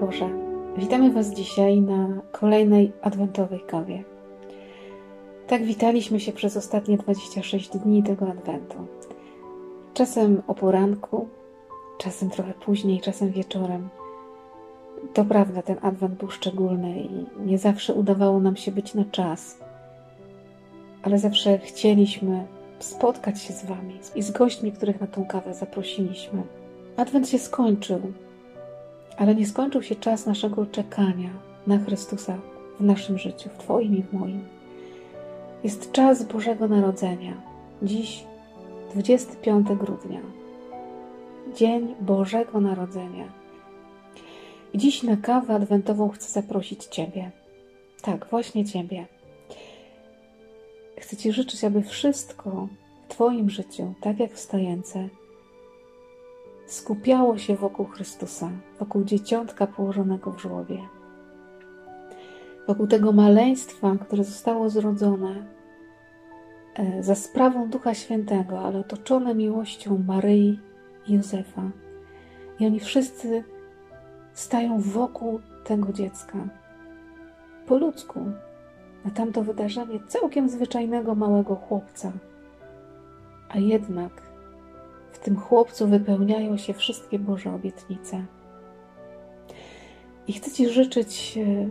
Boże, witamy Was dzisiaj na kolejnej adwentowej kawie. Tak witaliśmy się przez ostatnie 26 dni tego adwentu. Czasem o poranku, czasem trochę później, czasem wieczorem. To prawda, ten adwent był szczególny i nie zawsze udawało nam się być na czas, ale zawsze chcieliśmy spotkać się z Wami i z gośćmi, których na tą kawę zaprosiliśmy. Adwent się skończył, ale nie skończył się czas naszego czekania na Chrystusa w naszym życiu, w Twoim i w moim. Jest czas Bożego Narodzenia. Dziś 25 grudnia. Dzień Bożego Narodzenia. Dziś na kawę adwentową chcę zaprosić Ciebie. Tak, właśnie Ciebie. Chcę Ci życzyć, aby wszystko w Twoim życiu, tak jak w skupiało się wokół Chrystusa, wokół dzieciątka położonego w żłobie, wokół tego maleństwa, które zostało zrodzone e, za sprawą Ducha Świętego, ale otoczone miłością Maryi i Józefa. I oni wszyscy stają wokół tego dziecka. Po ludzku, na tamto wydarzenie całkiem zwyczajnego małego chłopca. A jednak tym chłopcu wypełniają się wszystkie Boże obietnice. I chcę Ci życzyć, e,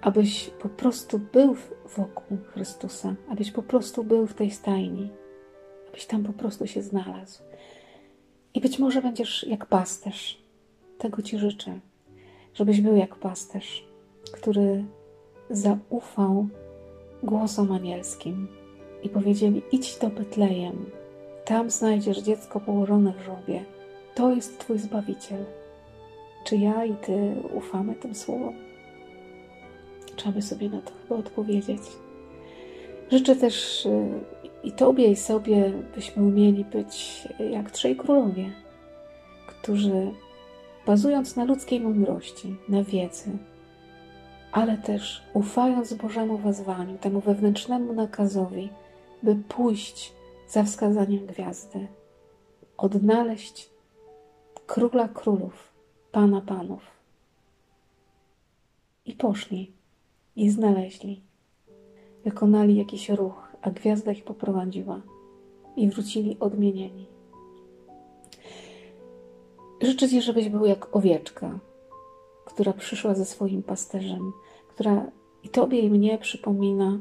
abyś po prostu był wokół Chrystusa, abyś po prostu był w tej stajni, abyś tam po prostu się znalazł. I być może będziesz jak pasterz. Tego Ci życzę, żebyś był jak pasterz, który zaufał głosom anielskim i powiedzieli: Idź do Betlejem, tam znajdziesz dziecko położone w żłobie. To jest Twój Zbawiciel. Czy ja i Ty ufamy tym słowom? Trzeba by sobie na to chyba odpowiedzieć. Życzę też y, i Tobie, i sobie, byśmy umieli być jak trzej królowie, którzy bazując na ludzkiej mądrości, na wiedzy, ale też ufając Bożemu wezwaniu, temu wewnętrznemu nakazowi, by pójść za wskazaniem gwiazdy, odnaleźć króla królów, pana panów. I poszli, i znaleźli. Wykonali jakiś ruch, a gwiazda ich poprowadziła i wrócili odmienieni. Życzę Ci, żebyś był jak owieczka, która przyszła ze swoim pasterzem, która i Tobie, i mnie przypomina,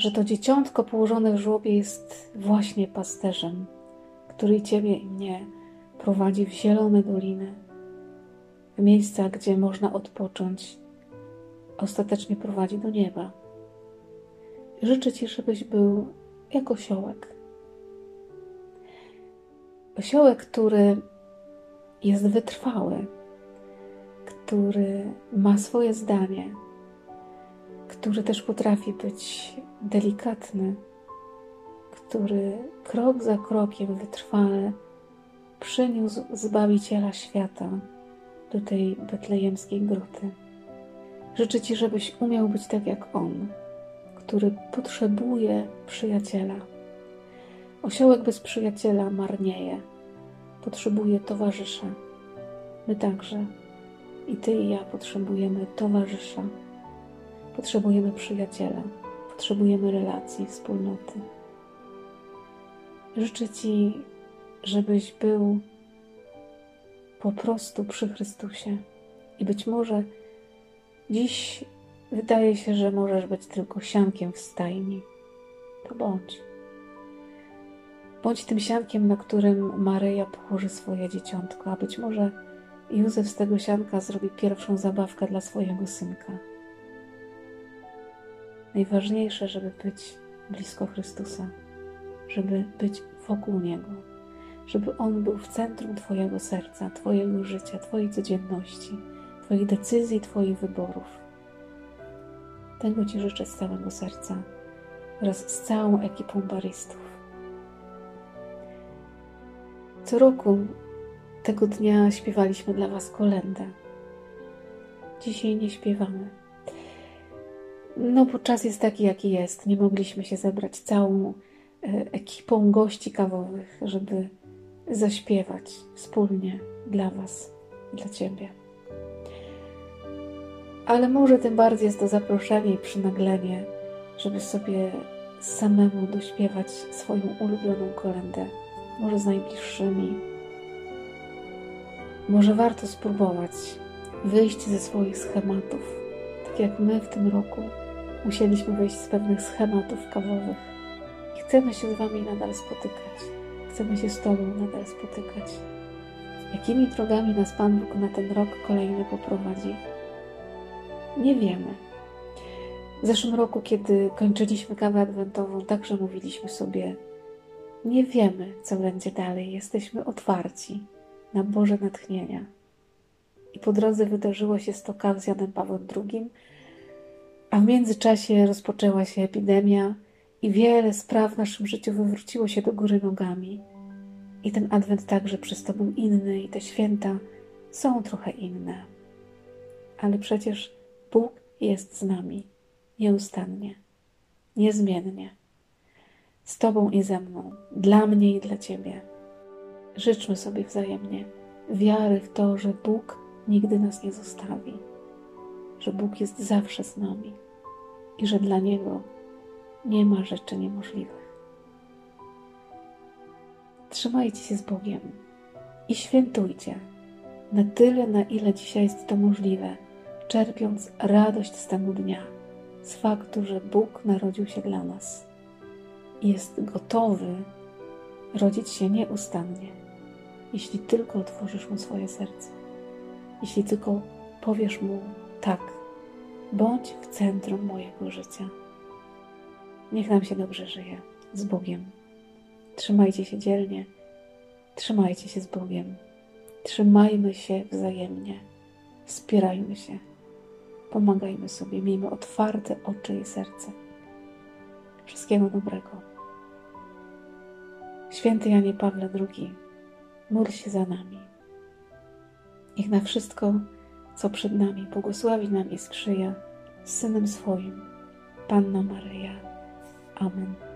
że to dzieciątko położone w żłobie jest właśnie pasterzem, który Ciebie i mnie prowadzi w zielone doliny, w miejsca, gdzie można odpocząć, ostatecznie prowadzi do nieba. Życzę Ci, żebyś był jak osiołek. Osiołek, który jest wytrwały, który ma swoje zdanie, który też potrafi być delikatny, który krok za krokiem wytrwale przyniósł Zbawiciela świata do tej betlejemskiej groty. Życzę Ci, żebyś umiał być tak jak On, który potrzebuje przyjaciela. Osiołek bez przyjaciela marnieje, potrzebuje towarzysza. My także, i Ty i ja potrzebujemy towarzysza Potrzebujemy przyjaciela, potrzebujemy relacji, wspólnoty. Życzę Ci, żebyś był po prostu przy Chrystusie. I być może dziś wydaje się, że możesz być tylko siankiem w stajni. To bądź. Bądź tym siankiem, na którym Maryja położy swoje dzieciątko, a być może Józef z tego sianka zrobi pierwszą zabawkę dla swojego synka. Najważniejsze, żeby być blisko Chrystusa, żeby być wokół Niego, żeby On był w centrum Twojego serca, Twojego życia, Twojej codzienności, Twoich decyzji, Twoich wyborów. Tego Ci życzę z całego serca wraz z całą ekipą baristów. Co roku tego dnia śpiewaliśmy dla Was kolendę. Dzisiaj nie śpiewamy no bo czas jest taki, jaki jest. Nie mogliśmy się zebrać całą e, ekipą gości kawowych, żeby zaśpiewać wspólnie dla Was, dla Ciebie. ale może tym bardziej jest to zaproszenie i przynaglenie, żeby sobie samemu dośpiewać swoją ulubioną kolendę, może z najbliższymi. Może warto spróbować wyjść ze swoich schematów, tak jak my w tym roku musieliśmy wyjść z pewnych schematów kawowych. I chcemy się z Wami nadal spotykać. Chcemy się z Tobą nadal spotykać. Jakimi drogami nas Pan Bóg na ten rok kolejny poprowadzi? Nie wiemy. W zeszłym roku, kiedy kończyliśmy kawę adwentową, także mówiliśmy sobie: Nie wiemy, co będzie dalej, jesteśmy otwarci na Boże natchnienia. I po drodze wydarzyło się sto kaw z Janem Pawłem II, a w międzyczasie rozpoczęła się epidemia i wiele spraw w naszym życiu wywróciło się do góry nogami. I ten adwent także przez to był inny, i te święta są trochę inne. Ale przecież Bóg jest z nami nieustannie, niezmiennie, z Tobą i ze mną, dla mnie i dla Ciebie. Życzmy sobie wzajemnie wiary w to, że Bóg nigdy nas nie zostawi, że Bóg jest zawsze z nami i że dla Niego nie ma rzeczy niemożliwych. Trzymajcie się z Bogiem i świętujcie na tyle, na ile dzisiaj jest to możliwe, czerpiąc radość z tego dnia, z faktu, że Bóg narodził się dla nas i jest gotowy rodzić się nieustannie, jeśli tylko otworzysz mu swoje serce, jeśli tylko powiesz mu tak, bądź w centrum mojego życia. Niech nam się dobrze żyje z Bogiem. Trzymajcie się dzielnie, trzymajcie się z Bogiem, trzymajmy się wzajemnie, wspierajmy się, pomagajmy sobie, miejmy otwarte oczy i serce. Wszystkiego dobrego. Święty Janie Pawle II, módl się za nami. Niech na wszystko, co przed nami, błogosławi nam i sprzyja z Synem swoim, Panna Maryja. Amen.